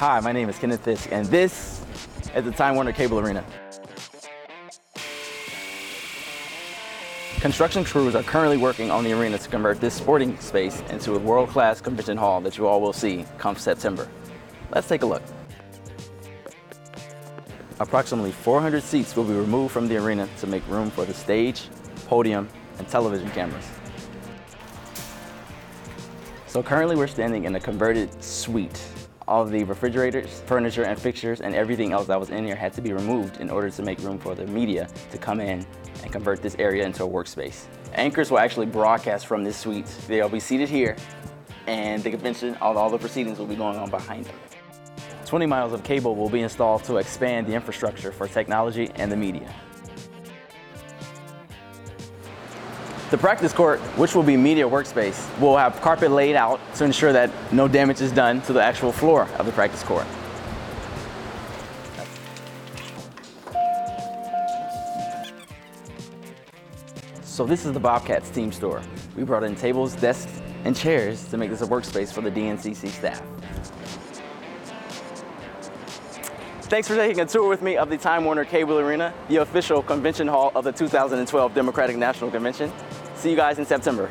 Hi, my name is Kenneth Fisk, and this is the Time Warner Cable Arena. Construction crews are currently working on the arena to convert this sporting space into a world-class convention hall that you all will see come September. Let's take a look. Approximately 400 seats will be removed from the arena to make room for the stage, podium, and television cameras. So currently we're standing in a converted suite. All the refrigerators, furniture, and fixtures, and everything else that was in here had to be removed in order to make room for the media to come in and convert this area into a workspace. Anchors will actually broadcast from this suite. They'll be seated here, and the convention, all, all the proceedings will be going on behind them. 20 miles of cable will be installed to expand the infrastructure for technology and the media. The practice court, which will be media workspace, will have carpet laid out to ensure that no damage is done to the actual floor of the practice court. So this is the Bobcats team store. We brought in tables, desks, and chairs to make this a workspace for the DNCC staff. Thanks for taking a tour with me of the Time Warner Cable Arena, the official convention hall of the 2012 Democratic National Convention. See you guys in September.